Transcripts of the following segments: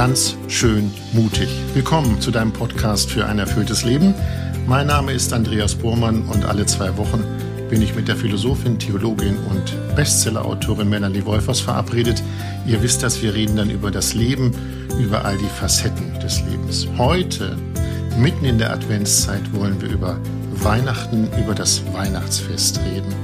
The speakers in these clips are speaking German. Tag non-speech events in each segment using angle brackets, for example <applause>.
ganz schön mutig. Willkommen zu deinem Podcast für ein erfülltes Leben. Mein Name ist Andreas Bormann und alle zwei Wochen bin ich mit der Philosophin, Theologin und Bestsellerautorin Melanie Wolfers verabredet. Ihr wisst, dass wir reden dann über das Leben, über all die Facetten des Lebens. Heute, mitten in der Adventszeit, wollen wir über Weihnachten, über das Weihnachtsfest reden.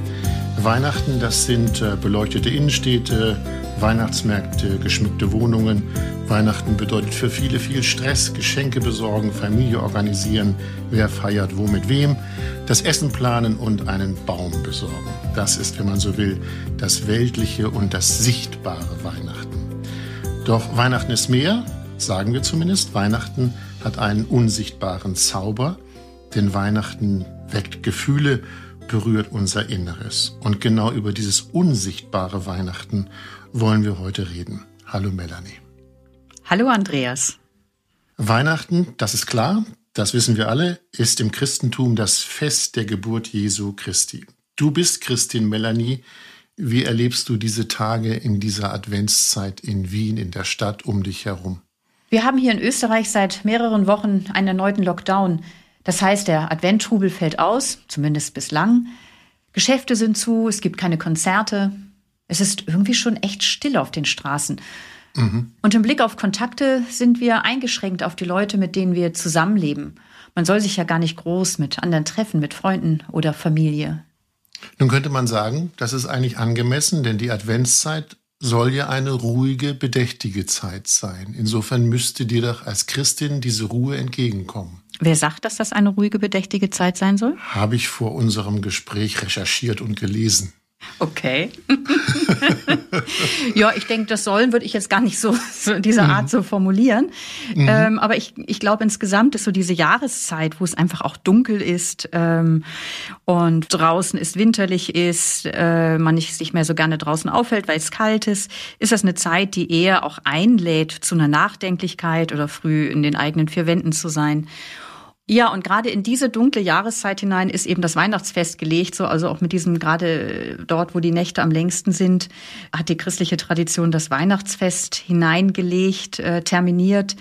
Weihnachten, das sind äh, beleuchtete Innenstädte, Weihnachtsmärkte, geschmückte Wohnungen. Weihnachten bedeutet für viele viel Stress, Geschenke besorgen, Familie organisieren, wer feiert wo mit wem, das Essen planen und einen Baum besorgen. Das ist, wenn man so will, das weltliche und das sichtbare Weihnachten. Doch Weihnachten ist mehr, sagen wir zumindest. Weihnachten hat einen unsichtbaren Zauber, denn Weihnachten weckt Gefühle, berührt unser Inneres. Und genau über dieses unsichtbare Weihnachten wollen wir heute reden. Hallo Melanie. Hallo Andreas. Weihnachten, das ist klar, das wissen wir alle, ist im Christentum das Fest der Geburt Jesu Christi. Du bist Christin Melanie. Wie erlebst du diese Tage in dieser Adventszeit in Wien, in der Stadt um dich herum? Wir haben hier in Österreich seit mehreren Wochen einen erneuten Lockdown. Das heißt, der Adventtrubel fällt aus, zumindest bislang. Geschäfte sind zu, es gibt keine Konzerte. Es ist irgendwie schon echt still auf den Straßen. Mhm. Und im Blick auf Kontakte sind wir eingeschränkt auf die Leute, mit denen wir zusammenleben. Man soll sich ja gar nicht groß mit anderen treffen, mit Freunden oder Familie. Nun könnte man sagen, das ist eigentlich angemessen, denn die Adventszeit soll ja eine ruhige, bedächtige Zeit sein. Insofern müsste dir doch als Christin diese Ruhe entgegenkommen. Wer sagt, dass das eine ruhige, bedächtige Zeit sein soll? Habe ich vor unserem Gespräch recherchiert und gelesen. Okay. <laughs> ja, ich denke, das sollen würde ich jetzt gar nicht so, so in dieser Art mhm. so formulieren. Mhm. Ähm, aber ich, ich glaube, insgesamt ist so diese Jahreszeit, wo es einfach auch dunkel ist ähm, und draußen ist winterlich ist, äh, man nicht sich mehr so gerne draußen aufhält, weil es kalt ist, ist das eine Zeit, die eher auch einlädt zu einer Nachdenklichkeit oder früh in den eigenen vier Wänden zu sein. Ja, und gerade in diese dunkle Jahreszeit hinein ist eben das Weihnachtsfest gelegt, so also auch mit diesem gerade dort, wo die Nächte am längsten sind, hat die christliche Tradition das Weihnachtsfest hineingelegt, äh, terminiert,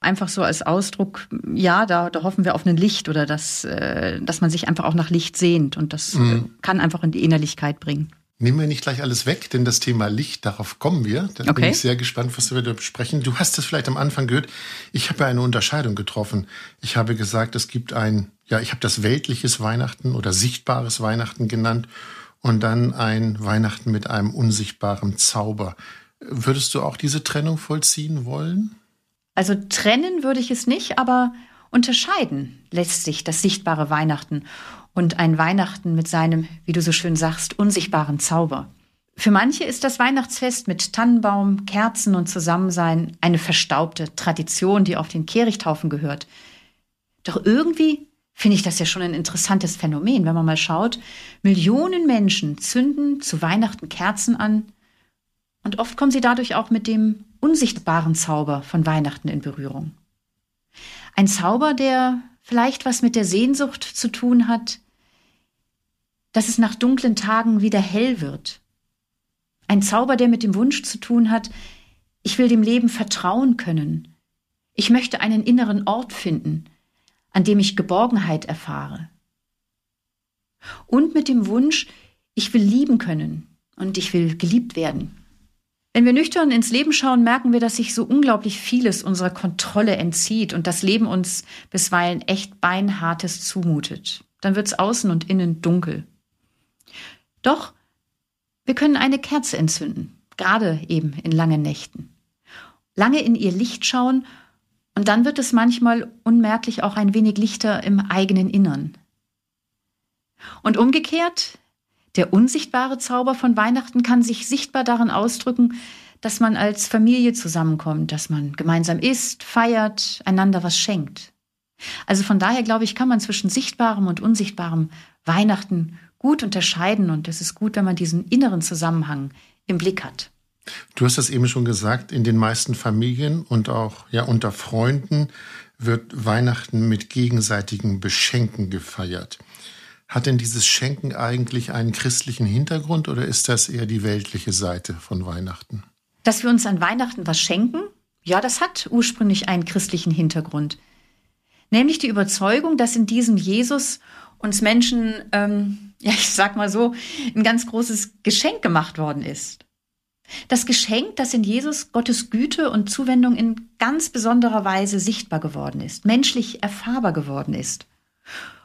einfach so als Ausdruck, ja, da, da hoffen wir auf ein Licht oder dass, äh, dass man sich einfach auch nach Licht sehnt und das mhm. kann einfach in die Innerlichkeit bringen. Nehmen wir nicht gleich alles weg, denn das Thema Licht, darauf kommen wir. Da okay. bin ich sehr gespannt, was wir da besprechen. Du hast es vielleicht am Anfang gehört. Ich habe ja eine Unterscheidung getroffen. Ich habe gesagt, es gibt ein, ja, ich habe das weltliches Weihnachten oder sichtbares Weihnachten genannt und dann ein Weihnachten mit einem unsichtbaren Zauber. Würdest du auch diese Trennung vollziehen wollen? Also trennen würde ich es nicht, aber unterscheiden lässt sich das sichtbare Weihnachten und ein Weihnachten mit seinem, wie du so schön sagst, unsichtbaren Zauber. Für manche ist das Weihnachtsfest mit Tannenbaum, Kerzen und Zusammensein eine verstaubte Tradition, die auf den Kehrichthaufen gehört. Doch irgendwie finde ich das ja schon ein interessantes Phänomen, wenn man mal schaut. Millionen Menschen zünden zu Weihnachten Kerzen an und oft kommen sie dadurch auch mit dem unsichtbaren Zauber von Weihnachten in Berührung. Ein Zauber, der vielleicht was mit der Sehnsucht zu tun hat, dass es nach dunklen Tagen wieder hell wird. Ein Zauber, der mit dem Wunsch zu tun hat, ich will dem Leben vertrauen können. Ich möchte einen inneren Ort finden, an dem ich Geborgenheit erfahre. Und mit dem Wunsch, ich will lieben können und ich will geliebt werden. Wenn wir nüchtern ins Leben schauen, merken wir, dass sich so unglaublich vieles unserer Kontrolle entzieht und das Leben uns bisweilen echt beinhartes zumutet. Dann wird's außen und innen dunkel. Doch wir können eine Kerze entzünden, gerade eben in langen Nächten. Lange in ihr Licht schauen und dann wird es manchmal unmerklich auch ein wenig lichter im eigenen Innern. Und umgekehrt, der unsichtbare Zauber von Weihnachten kann sich sichtbar darin ausdrücken, dass man als Familie zusammenkommt, dass man gemeinsam isst, feiert, einander was schenkt. Also von daher glaube ich, kann man zwischen sichtbarem und unsichtbarem Weihnachten gut unterscheiden und es ist gut, wenn man diesen inneren Zusammenhang im Blick hat. Du hast das eben schon gesagt, in den meisten Familien und auch ja unter Freunden wird Weihnachten mit gegenseitigen Beschenken gefeiert. Hat denn dieses Schenken eigentlich einen christlichen Hintergrund oder ist das eher die weltliche Seite von Weihnachten? Dass wir uns an Weihnachten was schenken, Ja, das hat ursprünglich einen christlichen Hintergrund. Nämlich die Überzeugung, dass in diesem Jesus uns Menschen, ähm, ja, ich sag mal so, ein ganz großes Geschenk gemacht worden ist. Das Geschenk, das in Jesus Gottes Güte und Zuwendung in ganz besonderer Weise sichtbar geworden ist, menschlich erfahrbar geworden ist.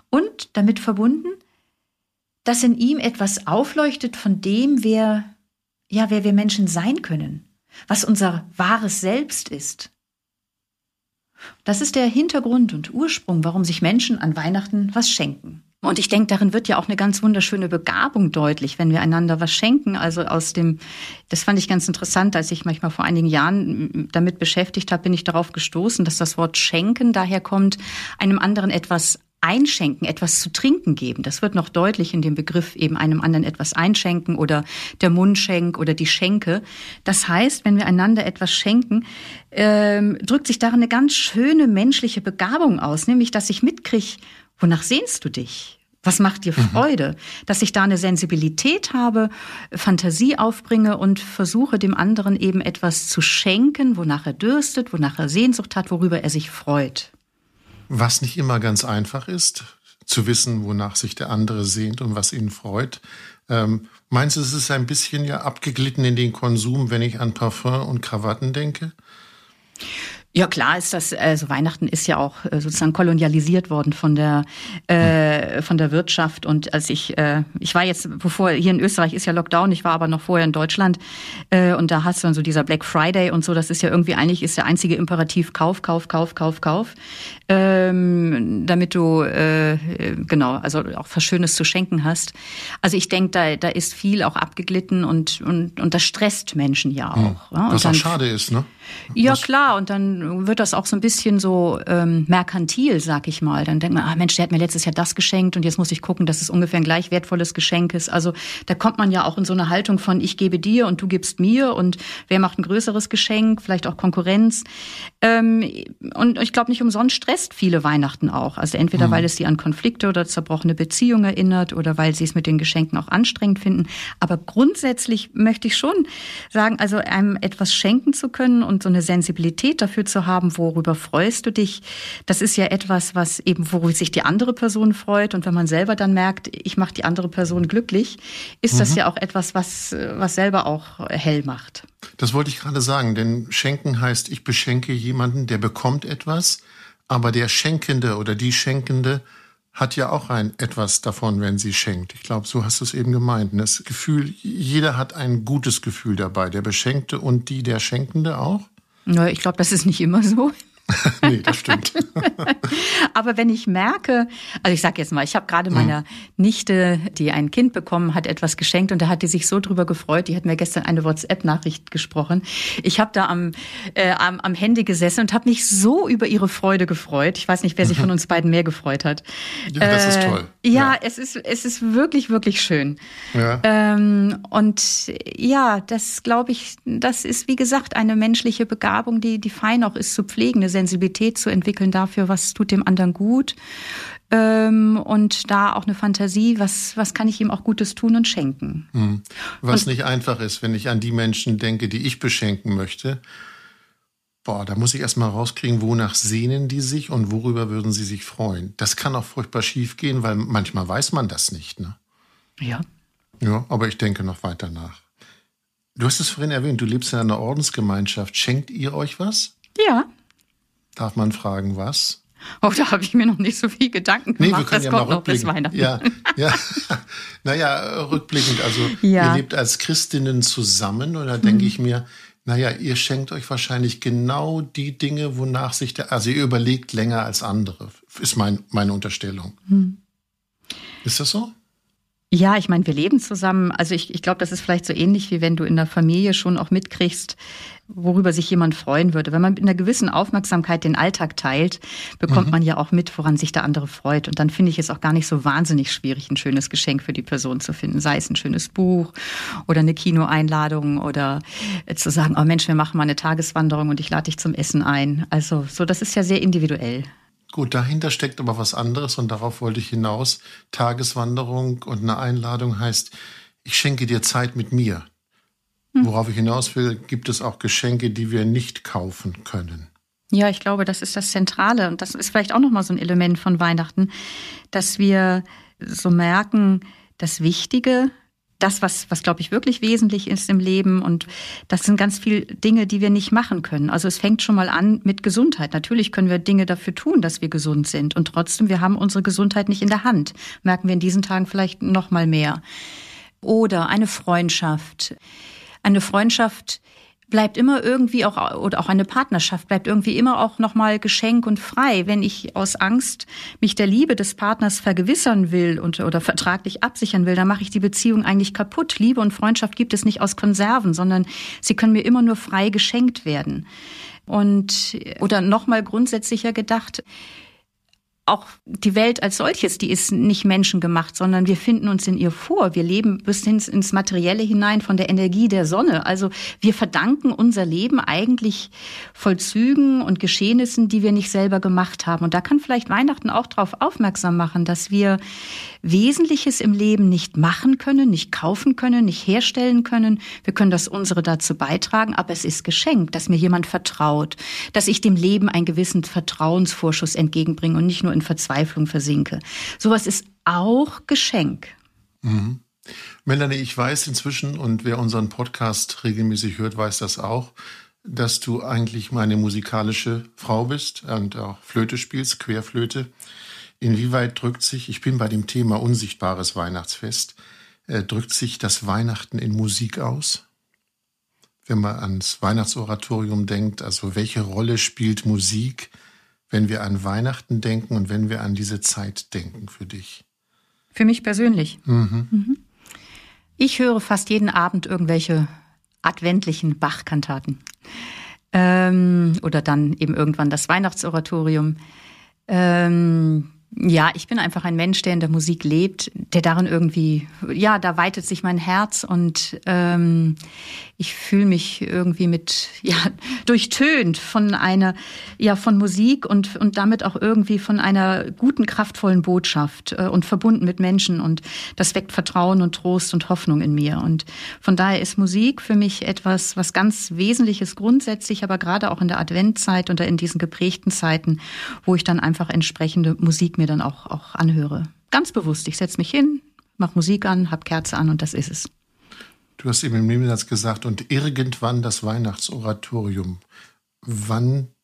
Und damit verbunden, dass in ihm etwas aufleuchtet von dem, wer, ja, wer wir Menschen sein können, was unser wahres Selbst ist. Das ist der Hintergrund und Ursprung, warum sich Menschen an Weihnachten was schenken. Und ich denke, darin wird ja auch eine ganz wunderschöne Begabung deutlich, wenn wir einander was schenken. Also aus dem, das fand ich ganz interessant, als ich manchmal vor einigen Jahren damit beschäftigt habe, bin ich darauf gestoßen, dass das Wort schenken daher kommt, einem anderen etwas einschenken, etwas zu trinken geben. Das wird noch deutlich in dem Begriff eben einem anderen etwas einschenken oder der Mundschenk oder die Schenke. Das heißt, wenn wir einander etwas schenken, ähm, drückt sich darin eine ganz schöne menschliche Begabung aus, nämlich dass ich mitkriege, wonach sehnst du dich? Was macht dir mhm. Freude? Mhm. Dass ich da eine Sensibilität habe, Fantasie aufbringe und versuche dem anderen eben etwas zu schenken, wonach er dürstet, wonach er Sehnsucht hat, worüber er sich freut. Was nicht immer ganz einfach ist, zu wissen, wonach sich der andere sehnt und was ihn freut. Ähm, meinst du, es ist ein bisschen ja abgeglitten in den Konsum, wenn ich an Parfum und Krawatten denke? Ja, klar ist das, also Weihnachten ist ja auch äh, sozusagen kolonialisiert worden von der, äh, von der Wirtschaft. Und als ich, äh, ich war jetzt, bevor, hier in Österreich ist ja Lockdown, ich war aber noch vorher in Deutschland, äh, und da hast du dann so dieser Black Friday und so, das ist ja irgendwie eigentlich ist der einzige Imperativ Kauf, Kauf, Kauf, Kauf, Kauf. Ähm, damit du, äh, genau, also auch was Schönes zu schenken hast. Also ich denke, da, da ist viel auch abgeglitten und, und, und das stresst Menschen ja hm. auch. Hm. Ja? Was dann, auch schade ist, ne? Ja, Was? klar, und dann wird das auch so ein bisschen so ähm, merkantil, sag ich mal. Dann denkt man, ah Mensch, der hat mir letztes Jahr das geschenkt und jetzt muss ich gucken, dass es ungefähr ein gleich wertvolles Geschenk ist. Also da kommt man ja auch in so eine Haltung von ich gebe dir und du gibst mir und wer macht ein größeres Geschenk, vielleicht auch Konkurrenz. Ähm, und ich glaube, nicht umsonst stresst viele Weihnachten auch. Also entweder mhm. weil es sie an Konflikte oder zerbrochene Beziehungen erinnert oder weil sie es mit den Geschenken auch anstrengend finden. Aber grundsätzlich möchte ich schon sagen, also einem etwas schenken zu können und so eine Sensibilität dafür zu haben, worüber freust du dich? Das ist ja etwas, was eben, worüber sich die andere Person freut. Und wenn man selber dann merkt, ich mache die andere Person glücklich, ist mhm. das ja auch etwas, was, was selber auch hell macht. Das wollte ich gerade sagen, denn schenken heißt, ich beschenke jemanden, der bekommt etwas, aber der Schenkende oder die Schenkende hat ja auch ein etwas davon, wenn sie schenkt. Ich glaube, so hast du es eben gemeint. Das Gefühl, jeder hat ein gutes Gefühl dabei, der Beschenkte und die der Schenkende auch. Ich glaube, das ist nicht immer so. <laughs> nee, das stimmt. <laughs> Aber wenn ich merke, also ich sage jetzt mal, ich habe gerade mhm. meiner Nichte, die ein Kind bekommen hat, etwas geschenkt und da hat die sich so drüber gefreut. Die hat mir gestern eine WhatsApp-Nachricht gesprochen. Ich habe da am, äh, am, am Handy gesessen und habe mich so über ihre Freude gefreut. Ich weiß nicht, wer sich von uns beiden mehr gefreut hat. Ja, das ist toll. Äh, ja, ja, es ist es ist wirklich wirklich schön. Ja. Ähm, und ja, das glaube ich, das ist wie gesagt eine menschliche Begabung, die die fein auch ist zu pflegen Sensibilität zu entwickeln dafür, was tut dem anderen gut. Ähm, und da auch eine Fantasie, was, was kann ich ihm auch Gutes tun und schenken. Mhm. Was und, nicht einfach ist, wenn ich an die Menschen denke, die ich beschenken möchte. Boah, da muss ich erstmal rauskriegen, wonach sehnen die sich und worüber würden sie sich freuen. Das kann auch furchtbar schief gehen, weil manchmal weiß man das nicht. Ne? Ja. Ja, aber ich denke noch weiter nach. Du hast es vorhin erwähnt, du lebst in einer Ordensgemeinschaft. Schenkt ihr euch was? Ja. Darf man fragen, was? Oh, da habe ich mir noch nicht so viel Gedanken gemacht. Nee, wir können das ja kommt noch bis Weihnachten. Ja, ja. <laughs> naja, rückblickend. Also ja. ihr lebt als Christinnen zusammen und da denke hm. ich mir, naja, ihr schenkt euch wahrscheinlich genau die Dinge, wonach sich der, also ihr überlegt länger als andere, ist mein, meine Unterstellung. Hm. Ist das so? Ja, ich meine, wir leben zusammen. Also ich, ich glaube, das ist vielleicht so ähnlich, wie wenn du in der Familie schon auch mitkriegst, worüber sich jemand freuen würde. Wenn man mit einer gewissen Aufmerksamkeit den Alltag teilt, bekommt mhm. man ja auch mit, woran sich der andere freut. Und dann finde ich es auch gar nicht so wahnsinnig schwierig, ein schönes Geschenk für die Person zu finden. Sei es ein schönes Buch oder eine Kinoeinladung oder zu sagen, oh Mensch, wir machen mal eine Tageswanderung und ich lade dich zum Essen ein. Also so, das ist ja sehr individuell. Gut, dahinter steckt aber was anderes und darauf wollte ich hinaus. Tageswanderung und eine Einladung heißt, ich schenke dir Zeit mit mir. Hm. Worauf ich hinaus will, gibt es auch Geschenke, die wir nicht kaufen können. Ja, ich glaube, das ist das Zentrale und das ist vielleicht auch noch mal so ein Element von Weihnachten, dass wir so merken, das Wichtige, das, was, was glaube ich wirklich wesentlich ist im Leben. Und das sind ganz viele Dinge, die wir nicht machen können. Also es fängt schon mal an mit Gesundheit. Natürlich können wir Dinge dafür tun, dass wir gesund sind. Und trotzdem, wir haben unsere Gesundheit nicht in der Hand. Merken wir in diesen Tagen vielleicht noch mal mehr. Oder eine Freundschaft. Eine Freundschaft, bleibt immer irgendwie auch oder auch eine Partnerschaft bleibt irgendwie immer auch noch mal Geschenk und frei, wenn ich aus Angst mich der Liebe des Partners vergewissern will und oder vertraglich absichern will, dann mache ich die Beziehung eigentlich kaputt. Liebe und Freundschaft gibt es nicht aus Konserven, sondern sie können mir immer nur frei geschenkt werden. Und oder noch mal grundsätzlicher gedacht, auch die Welt als solches, die ist nicht menschengemacht, sondern wir finden uns in ihr vor. Wir leben bis hin ins Materielle hinein von der Energie der Sonne. Also wir verdanken unser Leben eigentlich Vollzügen und Geschehnissen, die wir nicht selber gemacht haben. Und da kann vielleicht Weihnachten auch darauf aufmerksam machen, dass wir Wesentliches im Leben nicht machen können, nicht kaufen können, nicht herstellen können. Wir können das unsere dazu beitragen, aber es ist geschenkt, dass mir jemand vertraut, dass ich dem Leben einen gewissen Vertrauensvorschuss entgegenbringe und nicht nur in Verzweiflung versinke. Sowas ist auch Geschenk. Mhm. Melanie, ich weiß inzwischen, und wer unseren Podcast regelmäßig hört, weiß das auch, dass du eigentlich meine musikalische Frau bist und auch Flöte spielst, Querflöte. Inwieweit drückt sich, ich bin bei dem Thema unsichtbares Weihnachtsfest, äh, drückt sich das Weihnachten in Musik aus? Wenn man ans Weihnachtsoratorium denkt, also welche Rolle spielt Musik, wenn wir an Weihnachten denken und wenn wir an diese Zeit denken für dich? Für mich persönlich. Mhm. Mhm. Ich höre fast jeden Abend irgendwelche adventlichen Bachkantaten. Ähm, oder dann eben irgendwann das Weihnachtsoratorium. Ähm, ja, ich bin einfach ein Mensch, der in der Musik lebt, der darin irgendwie, ja, da weitet sich mein Herz und ähm, ich fühle mich irgendwie mit, <laughs> ja, durchtönt von einer, ja, von Musik und, und damit auch irgendwie von einer guten, kraftvollen Botschaft äh, und verbunden mit Menschen und das weckt Vertrauen und Trost und Hoffnung in mir und von daher ist Musik für mich etwas, was ganz Wesentliches grundsätzlich, aber gerade auch in der Adventzeit oder in diesen geprägten Zeiten, wo ich dann einfach entsprechende Musik mir dann auch, auch anhöre. Ganz bewusst. Ich setze mich hin, mache Musik an, habe Kerze an und das ist es. Du hast eben im Nebensatz gesagt, und irgendwann das Weihnachtsoratorium. Wann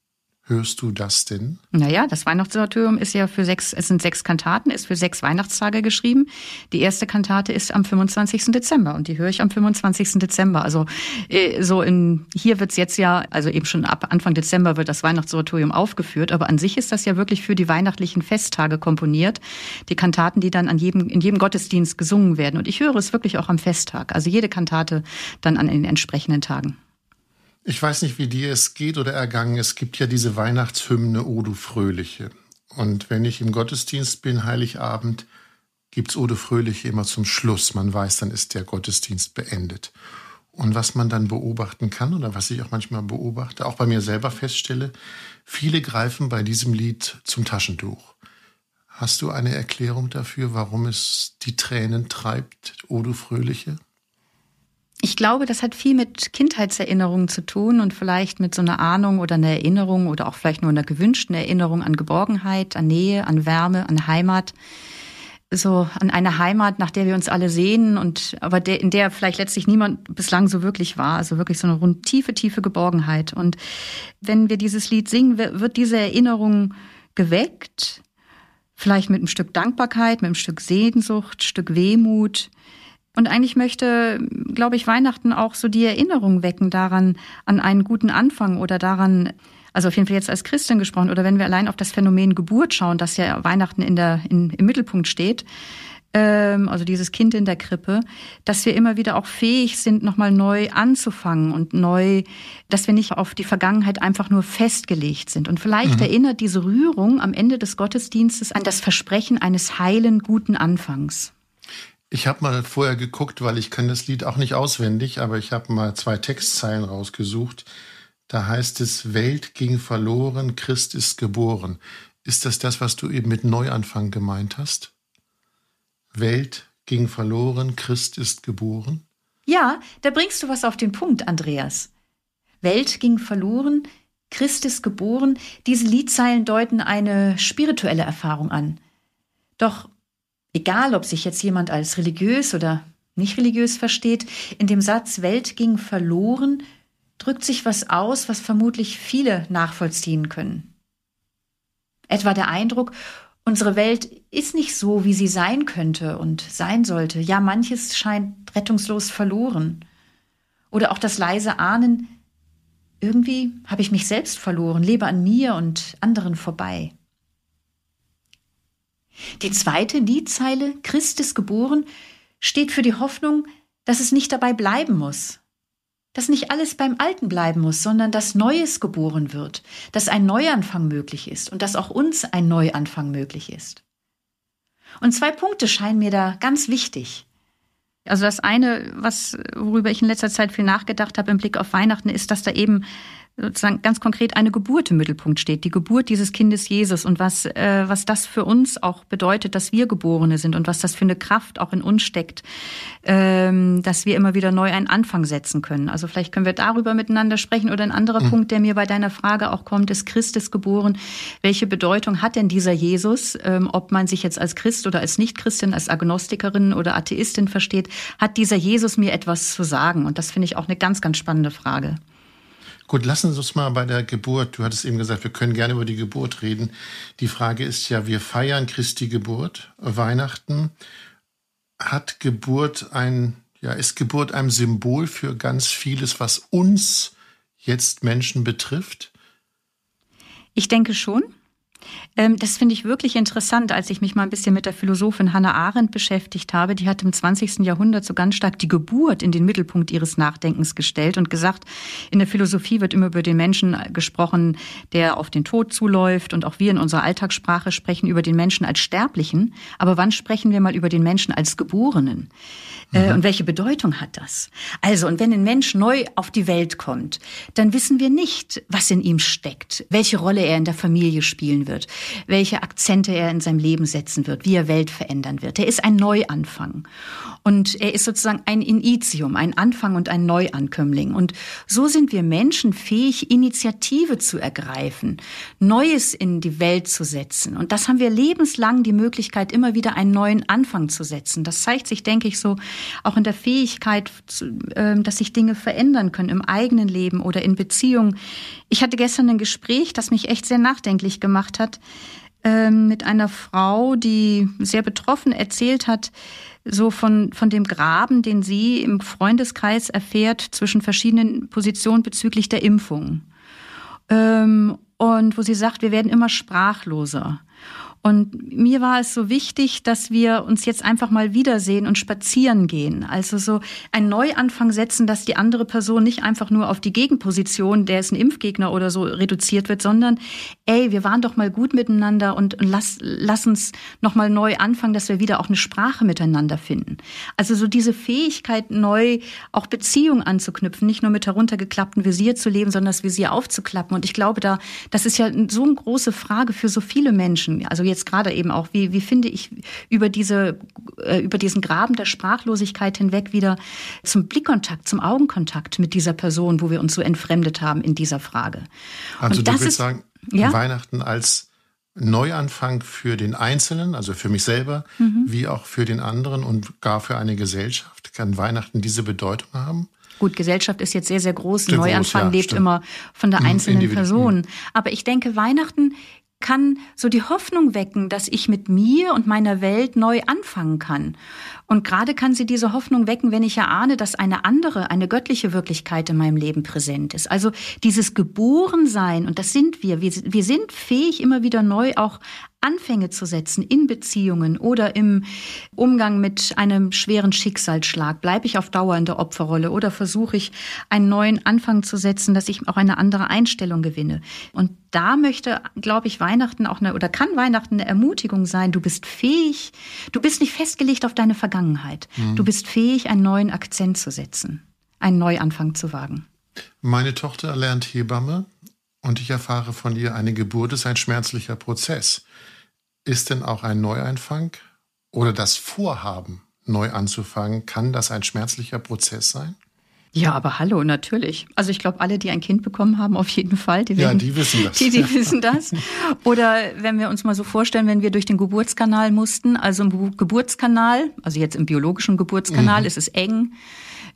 hörst du das denn? Naja, das Weihnachtsoratorium ist ja für sechs, es sind sechs Kantaten, ist für sechs Weihnachtstage geschrieben. Die erste Kantate ist am 25. Dezember und die höre ich am 25. Dezember. Also äh, so in hier wird's jetzt ja, also eben schon ab Anfang Dezember wird das Weihnachtsoratorium aufgeführt, aber an sich ist das ja wirklich für die weihnachtlichen Festtage komponiert. Die Kantaten, die dann an jedem, in jedem Gottesdienst gesungen werden. Und ich höre es wirklich auch am Festtag. Also jede Kantate dann an den entsprechenden Tagen. Ich weiß nicht, wie dir es geht oder ergangen. Es gibt ja diese Weihnachtshymne O du Fröhliche. Und wenn ich im Gottesdienst bin, Heiligabend, gibt's O du Fröhliche immer zum Schluss. Man weiß, dann ist der Gottesdienst beendet. Und was man dann beobachten kann oder was ich auch manchmal beobachte, auch bei mir selber feststelle, viele greifen bei diesem Lied zum Taschentuch. Hast du eine Erklärung dafür, warum es die Tränen treibt, O du Fröhliche? Ich glaube, das hat viel mit Kindheitserinnerungen zu tun und vielleicht mit so einer Ahnung oder einer Erinnerung oder auch vielleicht nur einer gewünschten Erinnerung an Geborgenheit, an Nähe, an Wärme, an Heimat. So an eine Heimat, nach der wir uns alle sehnen und aber der, in der vielleicht letztlich niemand bislang so wirklich war. Also wirklich so eine rund tiefe, tiefe Geborgenheit. Und wenn wir dieses Lied singen, wird diese Erinnerung geweckt. Vielleicht mit einem Stück Dankbarkeit, mit einem Stück Sehnsucht, Stück Wehmut und eigentlich möchte, glaube ich, Weihnachten auch so die Erinnerung wecken daran, an einen guten Anfang oder daran, also auf jeden Fall jetzt als Christin gesprochen, oder wenn wir allein auf das Phänomen Geburt schauen, das ja Weihnachten in der, in, im Mittelpunkt steht, ähm, also dieses Kind in der Krippe, dass wir immer wieder auch fähig sind, nochmal neu anzufangen und neu, dass wir nicht auf die Vergangenheit einfach nur festgelegt sind. Und vielleicht mhm. erinnert diese Rührung am Ende des Gottesdienstes an das Versprechen eines heilen, guten Anfangs. Ich habe mal vorher geguckt, weil ich kann das Lied auch nicht auswendig, aber ich habe mal zwei Textzeilen rausgesucht. Da heißt es, Welt ging verloren, Christ ist geboren. Ist das das, was du eben mit Neuanfang gemeint hast? Welt ging verloren, Christ ist geboren? Ja, da bringst du was auf den Punkt, Andreas. Welt ging verloren, Christ ist geboren. Diese Liedzeilen deuten eine spirituelle Erfahrung an. Doch egal, ob sich jetzt jemand als religiös oder nicht religiös versteht, in dem Satz Welt ging verloren drückt sich was aus, was vermutlich viele nachvollziehen können. Etwa der Eindruck, unsere Welt ist nicht so, wie sie sein könnte und sein sollte. Ja, manches scheint rettungslos verloren. Oder auch das leise Ahnen, irgendwie habe ich mich selbst verloren, lebe an mir und anderen vorbei. Die zweite Liedzeile, Christ ist geboren, steht für die Hoffnung, dass es nicht dabei bleiben muss, dass nicht alles beim Alten bleiben muss, sondern dass Neues geboren wird, dass ein Neuanfang möglich ist und dass auch uns ein Neuanfang möglich ist. Und zwei Punkte scheinen mir da ganz wichtig. Also das eine, was, worüber ich in letzter Zeit viel nachgedacht habe im Blick auf Weihnachten, ist, dass da eben sozusagen ganz konkret eine Geburt im Mittelpunkt steht, die Geburt dieses Kindes Jesus und was, äh, was das für uns auch bedeutet, dass wir Geborene sind und was das für eine Kraft auch in uns steckt, ähm, dass wir immer wieder neu einen Anfang setzen können. Also vielleicht können wir darüber miteinander sprechen oder ein anderer mhm. Punkt, der mir bei deiner Frage auch kommt, ist Christus geboren. Welche Bedeutung hat denn dieser Jesus, ähm, ob man sich jetzt als Christ oder als Nicht-Christin, als Agnostikerin oder Atheistin versteht, hat dieser Jesus mir etwas zu sagen? Und das finde ich auch eine ganz, ganz spannende Frage. Gut, lassen Sie uns mal bei der Geburt. Du hattest eben gesagt, wir können gerne über die Geburt reden. Die Frage ist ja, wir feiern Christi Geburt, Weihnachten. Hat Geburt ein, ja, ist Geburt ein Symbol für ganz vieles, was uns jetzt Menschen betrifft? Ich denke schon. Ähm, das finde ich wirklich interessant, als ich mich mal ein bisschen mit der Philosophin Hannah Arendt beschäftigt habe. Die hat im 20. Jahrhundert so ganz stark die Geburt in den Mittelpunkt ihres Nachdenkens gestellt und gesagt, in der Philosophie wird immer über den Menschen gesprochen, der auf den Tod zuläuft und auch wir in unserer Alltagssprache sprechen über den Menschen als Sterblichen. Aber wann sprechen wir mal über den Menschen als Geborenen? Äh, mhm. Und welche Bedeutung hat das? Also, und wenn ein Mensch neu auf die Welt kommt, dann wissen wir nicht, was in ihm steckt, welche Rolle er in der Familie spielen wird, welche Akzente er in seinem Leben setzen wird, wie er Welt verändern wird. Er ist ein Neuanfang. Und er ist sozusagen ein Initium, ein Anfang und ein Neuankömmling. Und so sind wir Menschen fähig, Initiative zu ergreifen, Neues in die Welt zu setzen. Und das haben wir lebenslang die Möglichkeit, immer wieder einen neuen Anfang zu setzen. Das zeigt sich, denke ich, so auch in der Fähigkeit, ähm, dass sich Dinge verändern können im eigenen Leben oder in Beziehungen. Ich hatte gestern ein Gespräch, das mich echt sehr nachdenklich gemacht hat, ähm, mit einer Frau, die sehr betroffen erzählt hat, so von, von dem Graben, den sie im Freundeskreis erfährt zwischen verschiedenen Positionen bezüglich der Impfung. Ähm, und wo sie sagt, wir werden immer sprachloser. Und mir war es so wichtig, dass wir uns jetzt einfach mal wiedersehen und spazieren gehen. Also so ein Neuanfang setzen, dass die andere Person nicht einfach nur auf die Gegenposition, der ist ein Impfgegner oder so reduziert wird, sondern ey, wir waren doch mal gut miteinander und lass, lass uns noch mal neu anfangen, dass wir wieder auch eine Sprache miteinander finden. Also so diese Fähigkeit, neu auch Beziehungen anzuknüpfen, nicht nur mit heruntergeklappten Visier zu leben, sondern das Visier aufzuklappen. Und ich glaube da, das ist ja so eine große Frage für so viele Menschen. Also jetzt gerade eben auch, wie, wie finde ich über diese, äh, über diesen Graben der Sprachlosigkeit hinweg wieder zum Blickkontakt, zum Augenkontakt mit dieser Person, wo wir uns so entfremdet haben in dieser Frage. Also Und du würdest sagen, ja? Weihnachten als Neuanfang für den Einzelnen, also für mich selber, mhm. wie auch für den anderen und gar für eine Gesellschaft. Kann Weihnachten diese Bedeutung haben? Gut, Gesellschaft ist jetzt sehr, sehr groß. Sehr Neuanfang groß, ja, lebt stimmt. immer von der mhm, einzelnen Person. Aber ich denke, Weihnachten kann so die Hoffnung wecken, dass ich mit mir und meiner Welt neu anfangen kann. Und gerade kann sie diese Hoffnung wecken, wenn ich erahne, dass eine andere, eine göttliche Wirklichkeit in meinem Leben präsent ist. Also dieses Geborensein, und das sind wir, wir, wir sind fähig, immer wieder neu auch Anfänge zu setzen in Beziehungen oder im Umgang mit einem schweren Schicksalsschlag? Bleibe ich auf Dauer in der Opferrolle oder versuche ich einen neuen Anfang zu setzen, dass ich auch eine andere Einstellung gewinne? Und da möchte, glaube ich, Weihnachten auch eine, oder kann Weihnachten eine Ermutigung sein. Du bist fähig, du bist nicht festgelegt auf deine Vergangenheit. Mhm. Du bist fähig, einen neuen Akzent zu setzen, einen Neuanfang zu wagen. Meine Tochter lernt Hebamme und ich erfahre von ihr, eine Geburt ist ein schmerzlicher Prozess. Ist denn auch ein Neuanfang oder das Vorhaben, neu anzufangen, kann das ein schmerzlicher Prozess sein? Ja, aber hallo, natürlich. Also ich glaube, alle, die ein Kind bekommen haben, auf jeden Fall. Die werden, ja, die wissen das. Die, die wissen das. <laughs> Oder wenn wir uns mal so vorstellen, wenn wir durch den Geburtskanal mussten, also im Geburtskanal, also jetzt im biologischen Geburtskanal, mhm. ist es eng,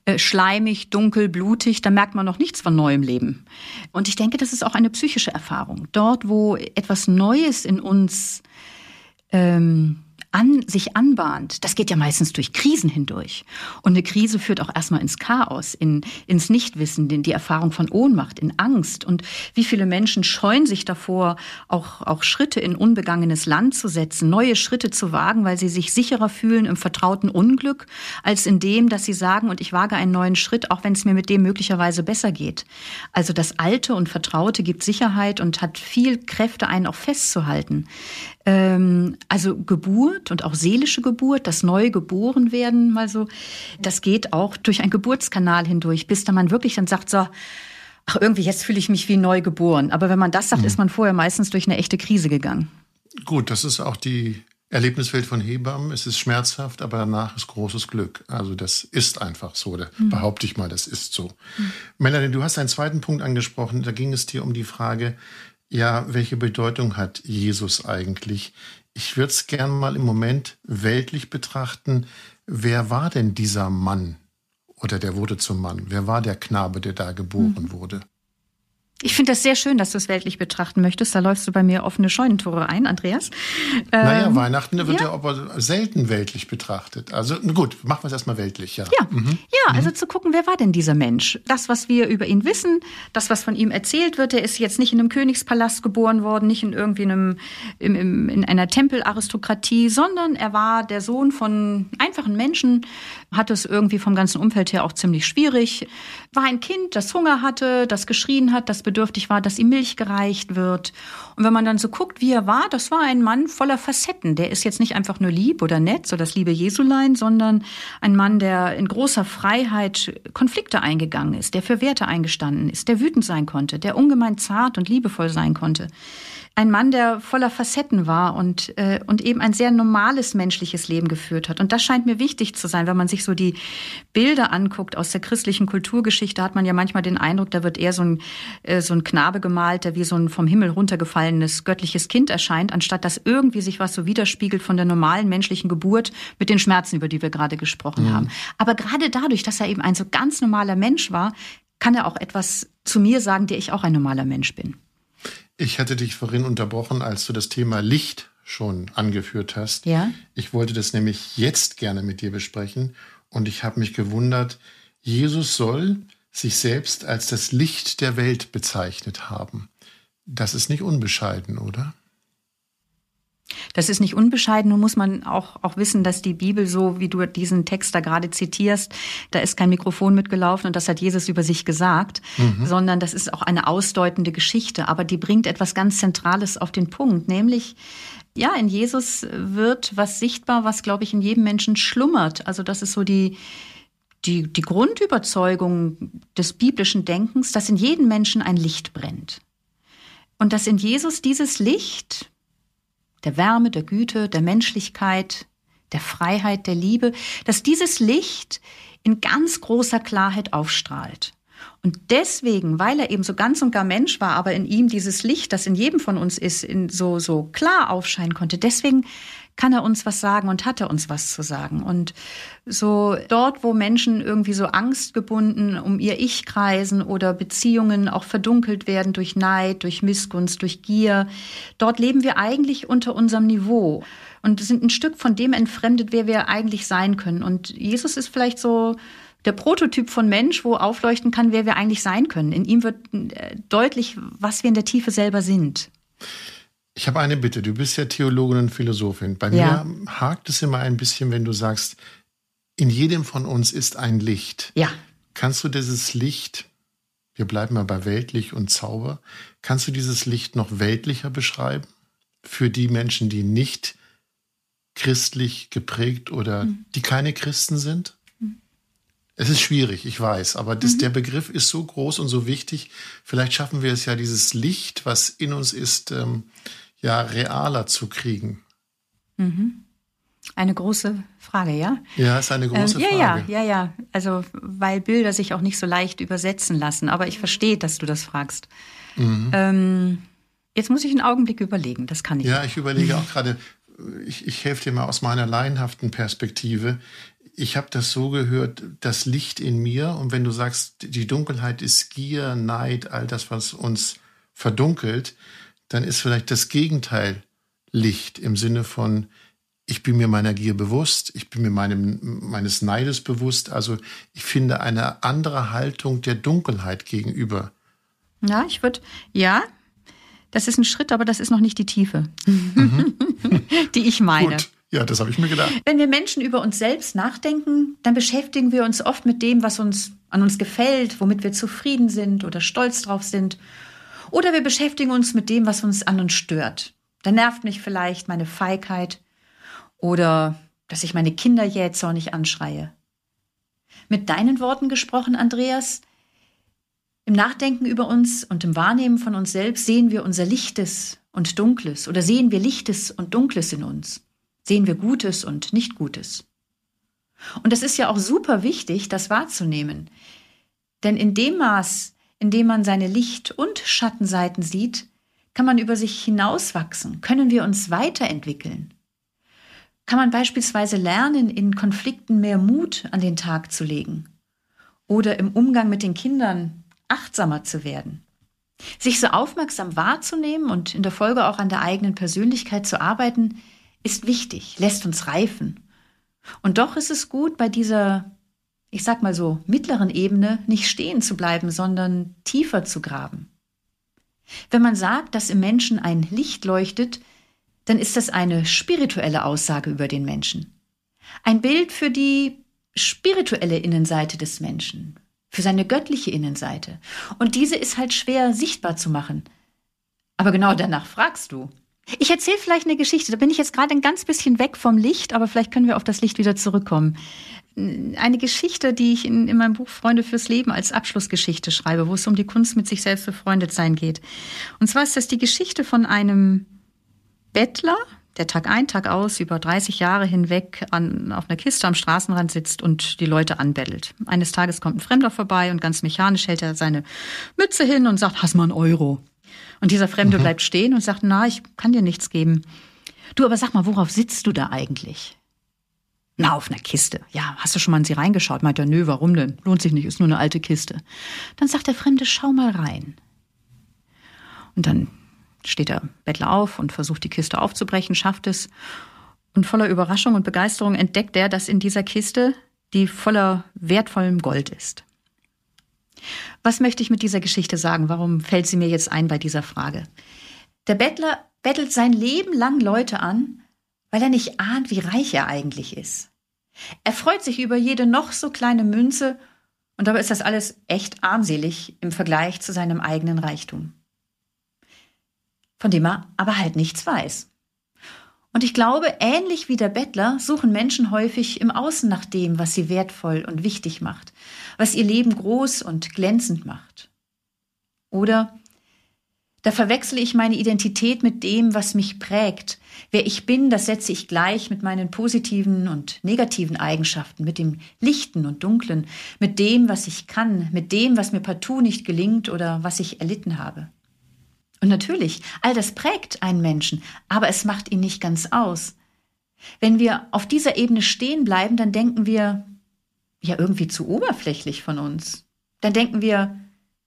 äh, schleimig, dunkel, blutig, da merkt man noch nichts von neuem Leben. Und ich denke, das ist auch eine psychische Erfahrung. Dort, wo etwas Neues in uns ähm, an, sich anbahnt, das geht ja meistens durch Krisen hindurch. Und eine Krise führt auch erstmal ins Chaos, in, ins Nichtwissen, in die Erfahrung von Ohnmacht, in Angst. Und wie viele Menschen scheuen sich davor, auch, auch Schritte in unbegangenes Land zu setzen, neue Schritte zu wagen, weil sie sich sicherer fühlen im vertrauten Unglück, als in dem, dass sie sagen, und ich wage einen neuen Schritt, auch wenn es mir mit dem möglicherweise besser geht. Also das Alte und Vertraute gibt Sicherheit und hat viel Kräfte, einen auch festzuhalten. Ähm, also Geburt und auch seelische Geburt, das neue geboren werden, mal so, das geht auch durch einen Geburtskanal hindurch, bis da man wirklich dann sagt, so, ach irgendwie jetzt fühle ich mich wie neu geboren. Aber wenn man das sagt, mhm. ist man vorher meistens durch eine echte Krise gegangen. Gut, das ist auch die Erlebniswelt von Hebammen. Es ist schmerzhaft, aber danach ist großes Glück. Also das ist einfach so. Da mhm. behaupte ich mal, das ist so. Mhm. Melanie, du hast einen zweiten Punkt angesprochen. Da ging es dir um die Frage, ja, welche Bedeutung hat Jesus eigentlich? Ich würde es gern mal im Moment weltlich betrachten. Wer war denn dieser Mann? Oder der wurde zum Mann. Wer war der Knabe, der da geboren mhm. wurde? Ich finde das sehr schön, dass du es weltlich betrachten möchtest. Da läufst du bei mir offene Scheunentore ein, Andreas. Naja, ähm, Weihnachten wird ja. ja aber selten weltlich betrachtet. Also gut, machen wir es erstmal weltlich, ja. Ja, mhm. ja mhm. also zu gucken, wer war denn dieser Mensch? Das, was wir über ihn wissen, das, was von ihm erzählt wird, er ist jetzt nicht in einem Königspalast geboren worden, nicht in irgendwie einem, im, im, in einer Tempelaristokratie, sondern er war der Sohn von einfachen Menschen, hat es irgendwie vom ganzen Umfeld her auch ziemlich schwierig, war ein Kind, das Hunger hatte, das geschrien hat, das bedürftig war, dass ihm Milch gereicht wird. Und wenn man dann so guckt, wie er war, das war ein Mann voller Facetten. Der ist jetzt nicht einfach nur lieb oder nett, so das liebe Jesulein, sondern ein Mann, der in großer Freiheit Konflikte eingegangen ist, der für Werte eingestanden ist, der wütend sein konnte, der ungemein zart und liebevoll sein konnte ein Mann, der voller Facetten war und, äh, und eben ein sehr normales menschliches Leben geführt hat. Und das scheint mir wichtig zu sein, wenn man sich so die Bilder anguckt aus der christlichen Kulturgeschichte, hat man ja manchmal den Eindruck, da wird eher so ein, äh, so ein Knabe gemalt, der wie so ein vom Himmel runtergefallenes göttliches Kind erscheint, anstatt dass irgendwie sich was so widerspiegelt von der normalen menschlichen Geburt mit den Schmerzen, über die wir gerade gesprochen mhm. haben. Aber gerade dadurch, dass er eben ein so ganz normaler Mensch war, kann er auch etwas zu mir sagen, der ich auch ein normaler Mensch bin. Ich hatte dich vorhin unterbrochen, als du das Thema Licht schon angeführt hast. Ja. Ich wollte das nämlich jetzt gerne mit dir besprechen und ich habe mich gewundert, Jesus soll sich selbst als das Licht der Welt bezeichnet haben. Das ist nicht unbescheiden, oder? Das ist nicht unbescheiden. Nun muss man auch, auch wissen, dass die Bibel, so wie du diesen Text da gerade zitierst, da ist kein Mikrofon mitgelaufen und das hat Jesus über sich gesagt, mhm. sondern das ist auch eine ausdeutende Geschichte. Aber die bringt etwas ganz Zentrales auf den Punkt, nämlich, ja, in Jesus wird was sichtbar, was, glaube ich, in jedem Menschen schlummert. Also das ist so die, die, die Grundüberzeugung des biblischen Denkens, dass in jedem Menschen ein Licht brennt. Und dass in Jesus dieses Licht, der Wärme, der Güte, der Menschlichkeit, der Freiheit, der Liebe, dass dieses Licht in ganz großer Klarheit aufstrahlt. Und deswegen, weil er eben so ganz und gar Mensch war, aber in ihm dieses Licht, das in jedem von uns ist, so, so klar aufscheinen konnte, deswegen kann er uns was sagen und hat er uns was zu sagen. Und so dort, wo Menschen irgendwie so angstgebunden um ihr Ich kreisen oder Beziehungen auch verdunkelt werden durch Neid, durch Missgunst, durch Gier, dort leben wir eigentlich unter unserem Niveau und sind ein Stück von dem entfremdet, wer wir eigentlich sein können. Und Jesus ist vielleicht so der Prototyp von Mensch, wo aufleuchten kann, wer wir eigentlich sein können. In ihm wird äh, deutlich, was wir in der Tiefe selber sind. Ich habe eine Bitte. Du bist ja Theologin und Philosophin. Bei ja. mir hakt es immer ein bisschen, wenn du sagst, in jedem von uns ist ein Licht. Ja. Kannst du dieses Licht, wir bleiben mal bei weltlich und Zauber, kannst du dieses Licht noch weltlicher beschreiben? Für die Menschen, die nicht christlich geprägt oder mhm. die keine Christen sind? Mhm. Es ist schwierig, ich weiß, aber das, mhm. der Begriff ist so groß und so wichtig. Vielleicht schaffen wir es ja, dieses Licht, was in uns ist, ähm, ja realer zu kriegen. Mhm. Eine große Frage, ja? Ja, ist eine große ähm, ja, Frage. Ja, ja, ja. Also, weil Bilder sich auch nicht so leicht übersetzen lassen. Aber ich verstehe, dass du das fragst. Mhm. Ähm, jetzt muss ich einen Augenblick überlegen. Das kann ich. Ja, ich überlege auch gerade, ich, ich helfe dir mal aus meiner laienhaften Perspektive. Ich habe das so gehört, das Licht in mir. Und wenn du sagst, die Dunkelheit ist Gier, Neid, all das, was uns verdunkelt, dann ist vielleicht das Gegenteil Licht im Sinne von, ich bin mir meiner Gier bewusst, ich bin mir meinem, meines Neides bewusst. Also ich finde eine andere Haltung der Dunkelheit gegenüber. Ja, ich würde, ja, das ist ein Schritt, aber das ist noch nicht die Tiefe, mhm. <laughs> die ich meine. Gut. Ja, das habe ich mir gedacht. Wenn wir Menschen über uns selbst nachdenken, dann beschäftigen wir uns oft mit dem, was uns an uns gefällt, womit wir zufrieden sind oder stolz drauf sind. Oder wir beschäftigen uns mit dem, was uns an uns stört. Da nervt mich vielleicht meine Feigheit oder dass ich meine Kinder jähzornig anschreie. Mit deinen Worten gesprochen, Andreas, im Nachdenken über uns und im Wahrnehmen von uns selbst sehen wir unser Lichtes und Dunkles oder sehen wir Lichtes und Dunkles in uns. Sehen wir Gutes und Nicht-Gutes. Und es ist ja auch super wichtig, das wahrzunehmen. Denn in dem Maß, in dem man seine Licht- und Schattenseiten sieht, kann man über sich hinauswachsen, können wir uns weiterentwickeln. Kann man beispielsweise lernen, in Konflikten mehr Mut an den Tag zu legen oder im Umgang mit den Kindern achtsamer zu werden. Sich so aufmerksam wahrzunehmen und in der Folge auch an der eigenen Persönlichkeit zu arbeiten, ist wichtig, lässt uns reifen. Und doch ist es gut, bei dieser, ich sag mal so, mittleren Ebene nicht stehen zu bleiben, sondern tiefer zu graben. Wenn man sagt, dass im Menschen ein Licht leuchtet, dann ist das eine spirituelle Aussage über den Menschen. Ein Bild für die spirituelle Innenseite des Menschen, für seine göttliche Innenseite. Und diese ist halt schwer sichtbar zu machen. Aber genau danach fragst du. Ich erzähle vielleicht eine Geschichte, da bin ich jetzt gerade ein ganz bisschen weg vom Licht, aber vielleicht können wir auf das Licht wieder zurückkommen. Eine Geschichte, die ich in, in meinem Buch Freunde fürs Leben als Abschlussgeschichte schreibe, wo es um die Kunst mit sich selbst befreundet sein geht. Und zwar ist das die Geschichte von einem Bettler, der Tag ein, Tag aus über 30 Jahre hinweg an, auf einer Kiste am Straßenrand sitzt und die Leute anbettelt. Eines Tages kommt ein Fremder vorbei und ganz mechanisch hält er seine Mütze hin und sagt, hast mal einen Euro. Und dieser Fremde mhm. bleibt stehen und sagt, na, ich kann dir nichts geben. Du, aber sag mal, worauf sitzt du da eigentlich? Na, auf einer Kiste. Ja, hast du schon mal in sie reingeschaut? Meint er, nö, warum denn? Lohnt sich nicht, ist nur eine alte Kiste. Dann sagt der Fremde, schau mal rein. Und dann steht der Bettler auf und versucht die Kiste aufzubrechen, schafft es. Und voller Überraschung und Begeisterung entdeckt er, dass in dieser Kiste die voller wertvollem Gold ist. Was möchte ich mit dieser Geschichte sagen? Warum fällt sie mir jetzt ein bei dieser Frage? Der Bettler bettelt sein Leben lang Leute an, weil er nicht ahnt, wie reich er eigentlich ist. Er freut sich über jede noch so kleine Münze und dabei ist das alles echt armselig im Vergleich zu seinem eigenen Reichtum von dem er aber halt nichts weiß. Und ich glaube, ähnlich wie der Bettler suchen Menschen häufig im Außen nach dem, was sie wertvoll und wichtig macht, was ihr Leben groß und glänzend macht. Oder da verwechsle ich meine Identität mit dem, was mich prägt. Wer ich bin, das setze ich gleich mit meinen positiven und negativen Eigenschaften, mit dem Lichten und Dunklen, mit dem, was ich kann, mit dem, was mir partout nicht gelingt oder was ich erlitten habe. Und natürlich, all das prägt einen Menschen, aber es macht ihn nicht ganz aus. Wenn wir auf dieser Ebene stehen bleiben, dann denken wir ja irgendwie zu oberflächlich von uns. Dann denken wir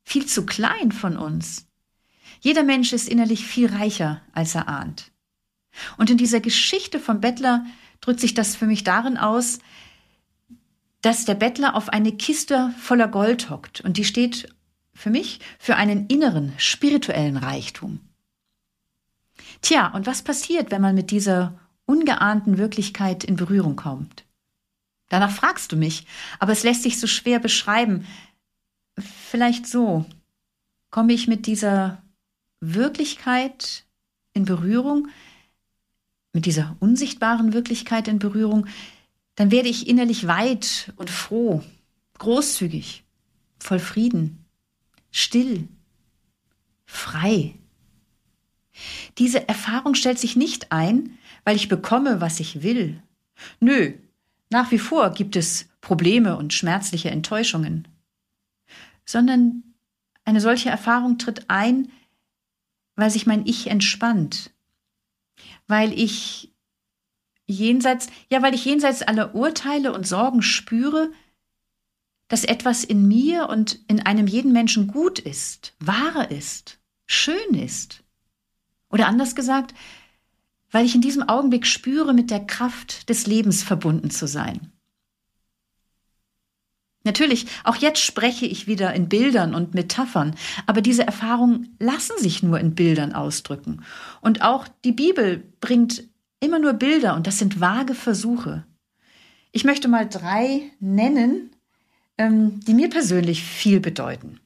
viel zu klein von uns. Jeder Mensch ist innerlich viel reicher, als er ahnt. Und in dieser Geschichte vom Bettler drückt sich das für mich darin aus, dass der Bettler auf eine Kiste voller Gold hockt und die steht für mich für einen inneren, spirituellen Reichtum. Tja, und was passiert, wenn man mit dieser ungeahnten Wirklichkeit in Berührung kommt? Danach fragst du mich, aber es lässt sich so schwer beschreiben. Vielleicht so. Komme ich mit dieser Wirklichkeit in Berührung, mit dieser unsichtbaren Wirklichkeit in Berührung, dann werde ich innerlich weit und froh, großzügig, voll Frieden, still, frei. Diese Erfahrung stellt sich nicht ein, weil ich bekomme, was ich will, Nö, nach wie vor gibt es Probleme und schmerzliche Enttäuschungen, sondern eine solche Erfahrung tritt ein, weil sich mein Ich entspannt, weil ich jenseits, ja, weil ich jenseits aller Urteile und Sorgen spüre, dass etwas in mir und in einem jeden Menschen gut ist, wahr ist, schön ist. Oder anders gesagt, weil ich in diesem Augenblick spüre, mit der Kraft des Lebens verbunden zu sein. Natürlich, auch jetzt spreche ich wieder in Bildern und Metaphern, aber diese Erfahrungen lassen sich nur in Bildern ausdrücken. Und auch die Bibel bringt immer nur Bilder und das sind vage Versuche. Ich möchte mal drei nennen, ähm, die mir persönlich viel bedeuten.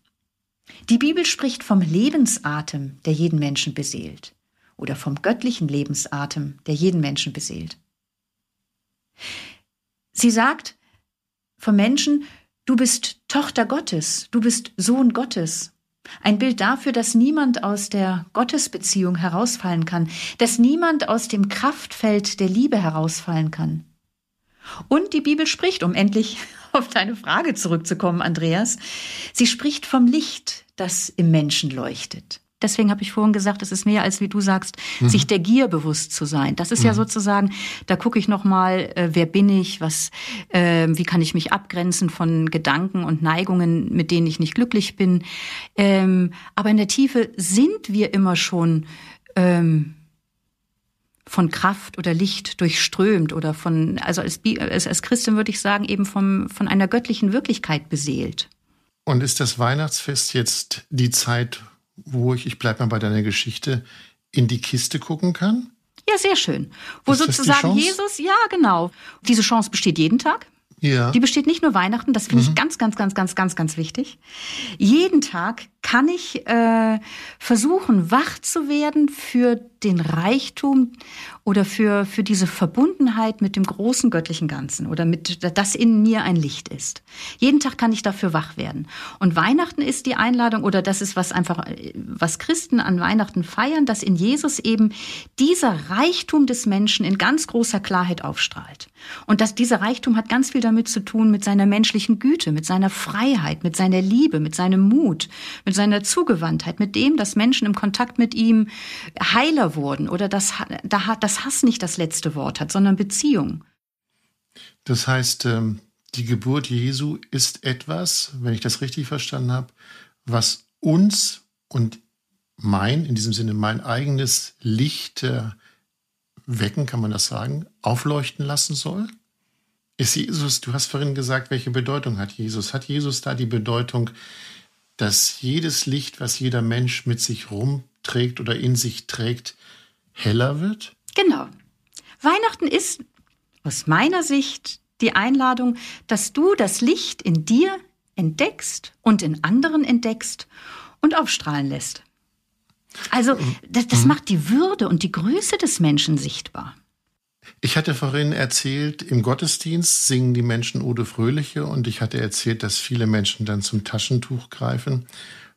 Die Bibel spricht vom Lebensatem, der jeden Menschen beseelt, oder vom göttlichen Lebensatem, der jeden Menschen beseelt. Sie sagt vom Menschen, du bist Tochter Gottes, du bist Sohn Gottes. Ein Bild dafür, dass niemand aus der Gottesbeziehung herausfallen kann, dass niemand aus dem Kraftfeld der Liebe herausfallen kann. Und die Bibel spricht, um endlich <laughs> auf deine Frage zurückzukommen, Andreas, sie spricht vom Licht, das im Menschen leuchtet. Deswegen habe ich vorhin gesagt, es ist mehr als, wie du sagst, mhm. sich der Gier bewusst zu sein. Das ist mhm. ja sozusagen, da gucke ich nochmal, äh, wer bin ich, was, äh, wie kann ich mich abgrenzen von Gedanken und Neigungen, mit denen ich nicht glücklich bin. Ähm, aber in der Tiefe sind wir immer schon ähm, von Kraft oder Licht durchströmt oder von, also als, als, als Christin würde ich sagen, eben vom, von einer göttlichen Wirklichkeit beseelt. Und ist das Weihnachtsfest jetzt die Zeit, wo ich, ich bleibe mal bei deiner Geschichte, in die Kiste gucken kann? Ja, sehr schön. Wo ist sozusagen Jesus, ja, genau. Diese Chance besteht jeden Tag. Ja. Die besteht nicht nur Weihnachten, das finde mhm. ich ganz, ganz, ganz, ganz, ganz, ganz wichtig. Jeden Tag kann ich äh, versuchen, wach zu werden für den Reichtum oder für, für diese Verbundenheit mit dem großen göttlichen Ganzen oder mit, das in mir ein Licht ist. Jeden Tag kann ich dafür wach werden. Und Weihnachten ist die Einladung oder das ist was einfach, was Christen an Weihnachten feiern, dass in Jesus eben dieser Reichtum des Menschen in ganz großer Klarheit aufstrahlt. Und dass dieser Reichtum hat ganz viel damit zu tun mit seiner menschlichen Güte, mit seiner Freiheit, mit seiner Liebe, mit seinem Mut, mit seiner Zugewandtheit, mit dem, dass Menschen im Kontakt mit ihm heiler wurden oder dass, dass Hass nicht das letzte Wort hat, sondern Beziehung. Das heißt, ähm, die Geburt Jesu ist etwas, wenn ich das richtig verstanden habe, was uns und mein, in diesem Sinne mein eigenes Licht äh, wecken, kann man das sagen, aufleuchten lassen soll? Ist Jesus, du hast vorhin gesagt, welche Bedeutung hat Jesus? Hat Jesus da die Bedeutung, dass jedes Licht, was jeder Mensch mit sich rumträgt oder in sich trägt, heller wird? Genau. Weihnachten ist aus meiner Sicht die Einladung, dass du das Licht in dir entdeckst und in anderen entdeckst und aufstrahlen lässt. Also das, das mhm. macht die Würde und die Größe des Menschen sichtbar. Ich hatte vorhin erzählt, im Gottesdienst singen die Menschen Ode Fröhliche und ich hatte erzählt, dass viele Menschen dann zum Taschentuch greifen.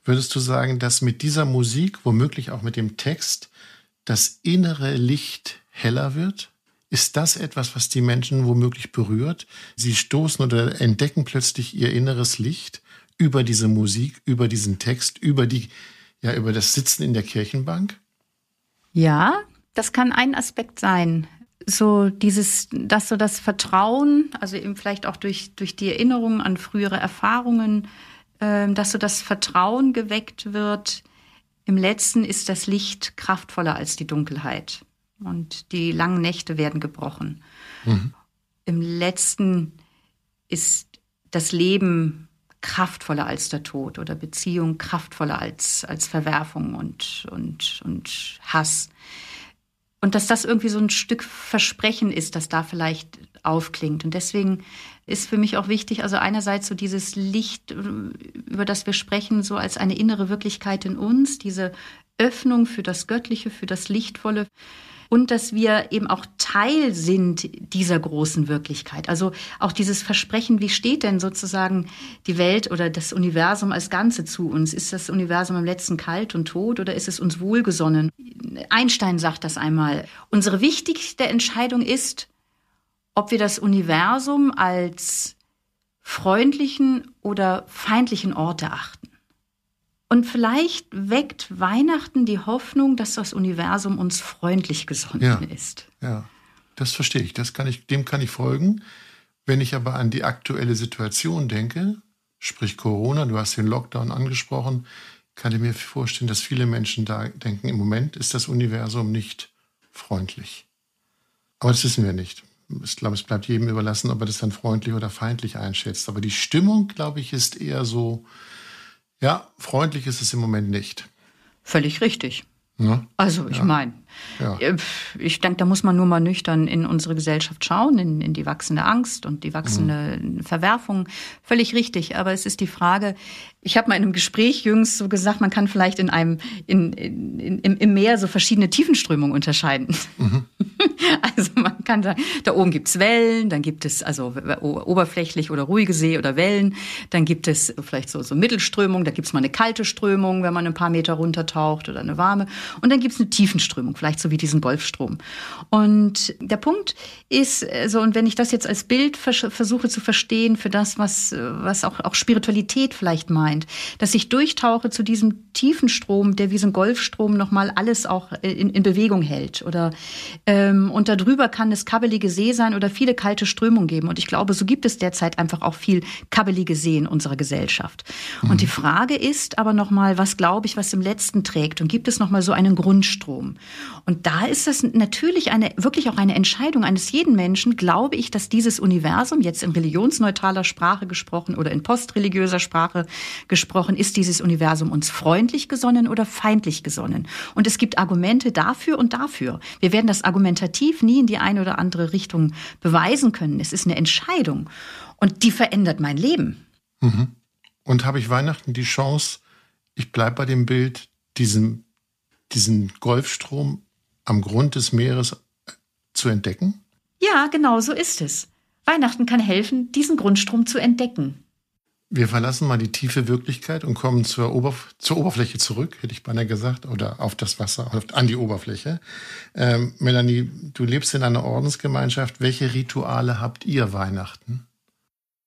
Würdest du sagen, dass mit dieser Musik, womöglich auch mit dem Text, das innere Licht heller wird? Ist das etwas, was die Menschen womöglich berührt? Sie stoßen oder entdecken plötzlich ihr inneres Licht über diese Musik, über diesen Text, über die, ja, über das Sitzen in der Kirchenbank? Ja, das kann ein Aspekt sein. So dieses, dass so das Vertrauen, also eben vielleicht auch durch, durch die Erinnerung an frühere Erfahrungen, äh, dass so das Vertrauen geweckt wird, im letzten ist das Licht kraftvoller als die Dunkelheit und die langen Nächte werden gebrochen. Mhm. Im letzten ist das Leben kraftvoller als der Tod oder Beziehung kraftvoller als, als Verwerfung und, und, und Hass. Und dass das irgendwie so ein Stück Versprechen ist, das da vielleicht aufklingt. Und deswegen ist für mich auch wichtig, also einerseits so dieses Licht, über das wir sprechen, so als eine innere Wirklichkeit in uns, diese Öffnung für das Göttliche, für das Lichtvolle und dass wir eben auch Teil sind dieser großen Wirklichkeit. Also auch dieses Versprechen, wie steht denn sozusagen die Welt oder das Universum als Ganze zu uns? Ist das Universum am letzten kalt und tot oder ist es uns wohlgesonnen? Einstein sagt das einmal. Unsere wichtigste Entscheidung ist, ob wir das Universum als freundlichen oder feindlichen Ort erachten. Und vielleicht weckt Weihnachten die Hoffnung, dass das Universum uns freundlich gesonnen ja, ist. Ja, das verstehe ich. Das kann ich. Dem kann ich folgen. Wenn ich aber an die aktuelle Situation denke, sprich Corona, du hast den Lockdown angesprochen, kann ich mir vorstellen, dass viele Menschen da denken, im Moment ist das Universum nicht freundlich. Aber das wissen wir nicht. Ich glaube, es bleibt jedem überlassen, ob er das dann freundlich oder feindlich einschätzt. Aber die Stimmung, glaube ich, ist eher so, ja, freundlich ist es im Moment nicht. Völlig richtig. Ja? Also ich ja. meine, ja. Äh, ich denke, da muss man nur mal nüchtern in unsere Gesellschaft schauen, in, in die wachsende Angst und die wachsende mhm. Verwerfung. Völlig richtig. Aber es ist die Frage, ich habe mal in einem Gespräch jüngst so gesagt, man kann vielleicht in einem in, in, in, im Meer so verschiedene Tiefenströmungen unterscheiden. Mhm. <laughs> Also man kann sagen, da oben gibt's Wellen, dann gibt es also oberflächlich oder ruhige See oder Wellen, dann gibt es vielleicht so, so Mittelströmung, da gibt's mal eine kalte Strömung, wenn man ein paar Meter runtertaucht oder eine warme. Und dann gibt's eine Tiefenströmung, vielleicht so wie diesen Golfstrom. Und der Punkt ist so, also, und wenn ich das jetzt als Bild vers versuche zu verstehen für das, was, was auch, auch Spiritualität vielleicht meint, dass ich durchtauche zu diesem tiefen Strom, der wie so ein Golfstrom nochmal alles auch in, in Bewegung hält oder ähm, und darüber kann es kabbelige See sein oder viele kalte Strömungen geben. Und ich glaube, so gibt es derzeit einfach auch viel kabbelige See in unserer Gesellschaft. Mhm. Und die Frage ist aber nochmal, was glaube ich, was im Letzten trägt? Und gibt es nochmal so einen Grundstrom? Und da ist das natürlich eine, wirklich auch eine Entscheidung eines jeden Menschen. Glaube ich, dass dieses Universum, jetzt in religionsneutraler Sprache gesprochen oder in postreligiöser Sprache gesprochen, ist dieses Universum uns freundlich gesonnen oder feindlich gesonnen? Und es gibt Argumente dafür und dafür. Wir werden das argumentativ nie in die eine oder andere Richtung beweisen können. Es ist eine Entscheidung. Und die verändert mein Leben. Mhm. Und habe ich Weihnachten die Chance, ich bleibe bei dem Bild, diesen, diesen Golfstrom am Grund des Meeres zu entdecken? Ja, genau so ist es. Weihnachten kann helfen, diesen Grundstrom zu entdecken. Wir verlassen mal die tiefe Wirklichkeit und kommen zur, Oberf zur Oberfläche zurück, hätte ich beinahe gesagt, oder auf das Wasser, auf, an die Oberfläche. Ähm, Melanie, du lebst in einer Ordensgemeinschaft. Welche Rituale habt ihr Weihnachten?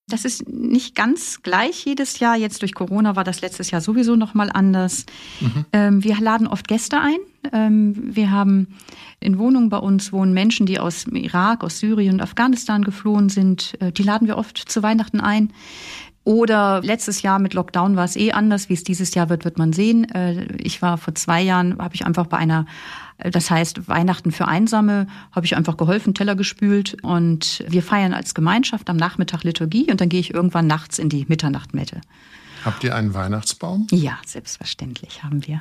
Das ist nicht ganz gleich jedes Jahr. Jetzt durch Corona war das letztes Jahr sowieso noch mal anders. Mhm. Ähm, wir laden oft Gäste ein. Ähm, wir haben in Wohnungen bei uns wohnen Menschen, die aus Irak, aus Syrien und Afghanistan geflohen sind. Äh, die laden wir oft zu Weihnachten ein. Oder letztes Jahr mit Lockdown war es eh anders. Wie es dieses Jahr wird, wird man sehen. Äh, ich war vor zwei Jahren, habe ich einfach bei einer das heißt, Weihnachten für Einsame habe ich einfach geholfen, Teller gespült und wir feiern als Gemeinschaft am Nachmittag Liturgie und dann gehe ich irgendwann nachts in die Mitternachtmette. Habt ihr einen Weihnachtsbaum? Ja, selbstverständlich haben wir.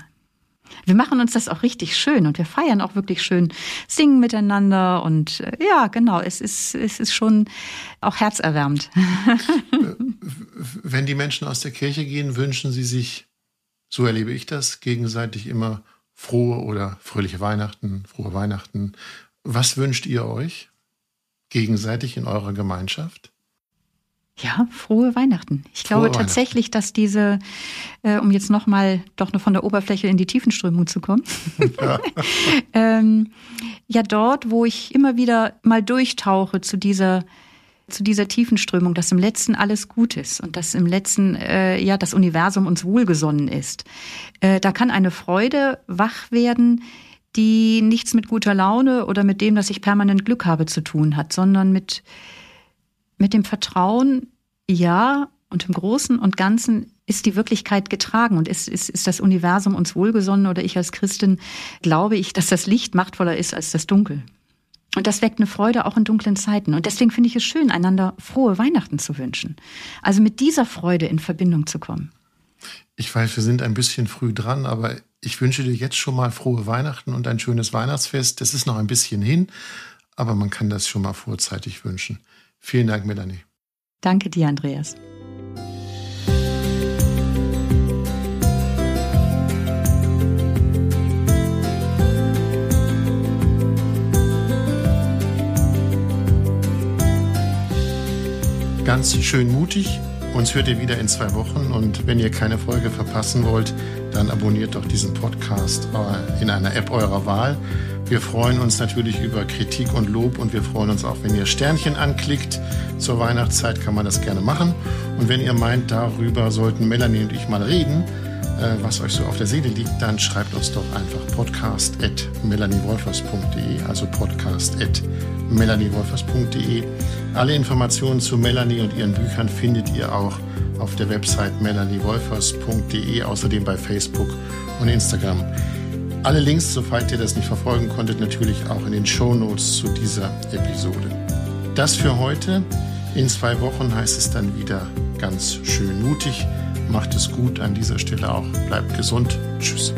Wir machen uns das auch richtig schön und wir feiern auch wirklich schön, singen miteinander und äh, ja, genau, es ist, es ist schon auch herzerwärmend. <laughs> Wenn die Menschen aus der Kirche gehen, wünschen sie sich, so erlebe ich das, gegenseitig immer frohe oder fröhliche Weihnachten, frohe Weihnachten. Was wünscht ihr euch gegenseitig in eurer Gemeinschaft? Ja, frohe Weihnachten. Ich frohe glaube tatsächlich, dass diese, äh, um jetzt nochmal doch nur von der Oberfläche in die Tiefenströmung zu kommen, ja. <laughs> ähm, ja dort, wo ich immer wieder mal durchtauche zu dieser zu dieser tiefen Strömung, dass im Letzten alles gut ist und dass im Letzten äh, ja das Universum uns wohlgesonnen ist. Äh, da kann eine Freude wach werden, die nichts mit guter Laune oder mit dem, dass ich permanent Glück habe, zu tun hat, sondern mit mit dem Vertrauen, ja, und im Großen und Ganzen ist die Wirklichkeit getragen und ist, ist, ist das Universum uns wohlgesonnen oder ich als Christin glaube ich, dass das Licht machtvoller ist als das Dunkel. Und das weckt eine Freude auch in dunklen Zeiten. Und deswegen finde ich es schön, einander frohe Weihnachten zu wünschen. Also mit dieser Freude in Verbindung zu kommen. Ich weiß, wir sind ein bisschen früh dran, aber ich wünsche dir jetzt schon mal frohe Weihnachten und ein schönes Weihnachtsfest. Das ist noch ein bisschen hin, aber man kann das schon mal vorzeitig wünschen. Vielen Dank, Melanie. Danke dir, Andreas. Ganz schön mutig. Uns hört ihr wieder in zwei Wochen und wenn ihr keine Folge verpassen wollt, dann abonniert doch diesen Podcast äh, in einer App eurer Wahl. Wir freuen uns natürlich über Kritik und Lob und wir freuen uns auch, wenn ihr Sternchen anklickt. Zur Weihnachtszeit kann man das gerne machen. Und wenn ihr meint, darüber sollten Melanie und ich mal reden, was euch so auf der Seele liegt, dann schreibt uns doch einfach podcast at melaniewolfers.de, also podcast at melaniewolfers.de. Alle Informationen zu Melanie und ihren Büchern findet ihr auch auf der Website melaniewolfers.de, außerdem bei Facebook und Instagram. Alle Links, soweit ihr das nicht verfolgen konntet, natürlich auch in den Show Notes zu dieser Episode. Das für heute. In zwei Wochen heißt es dann wieder ganz schön mutig. Macht es gut an dieser Stelle auch. Bleibt gesund. Tschüss.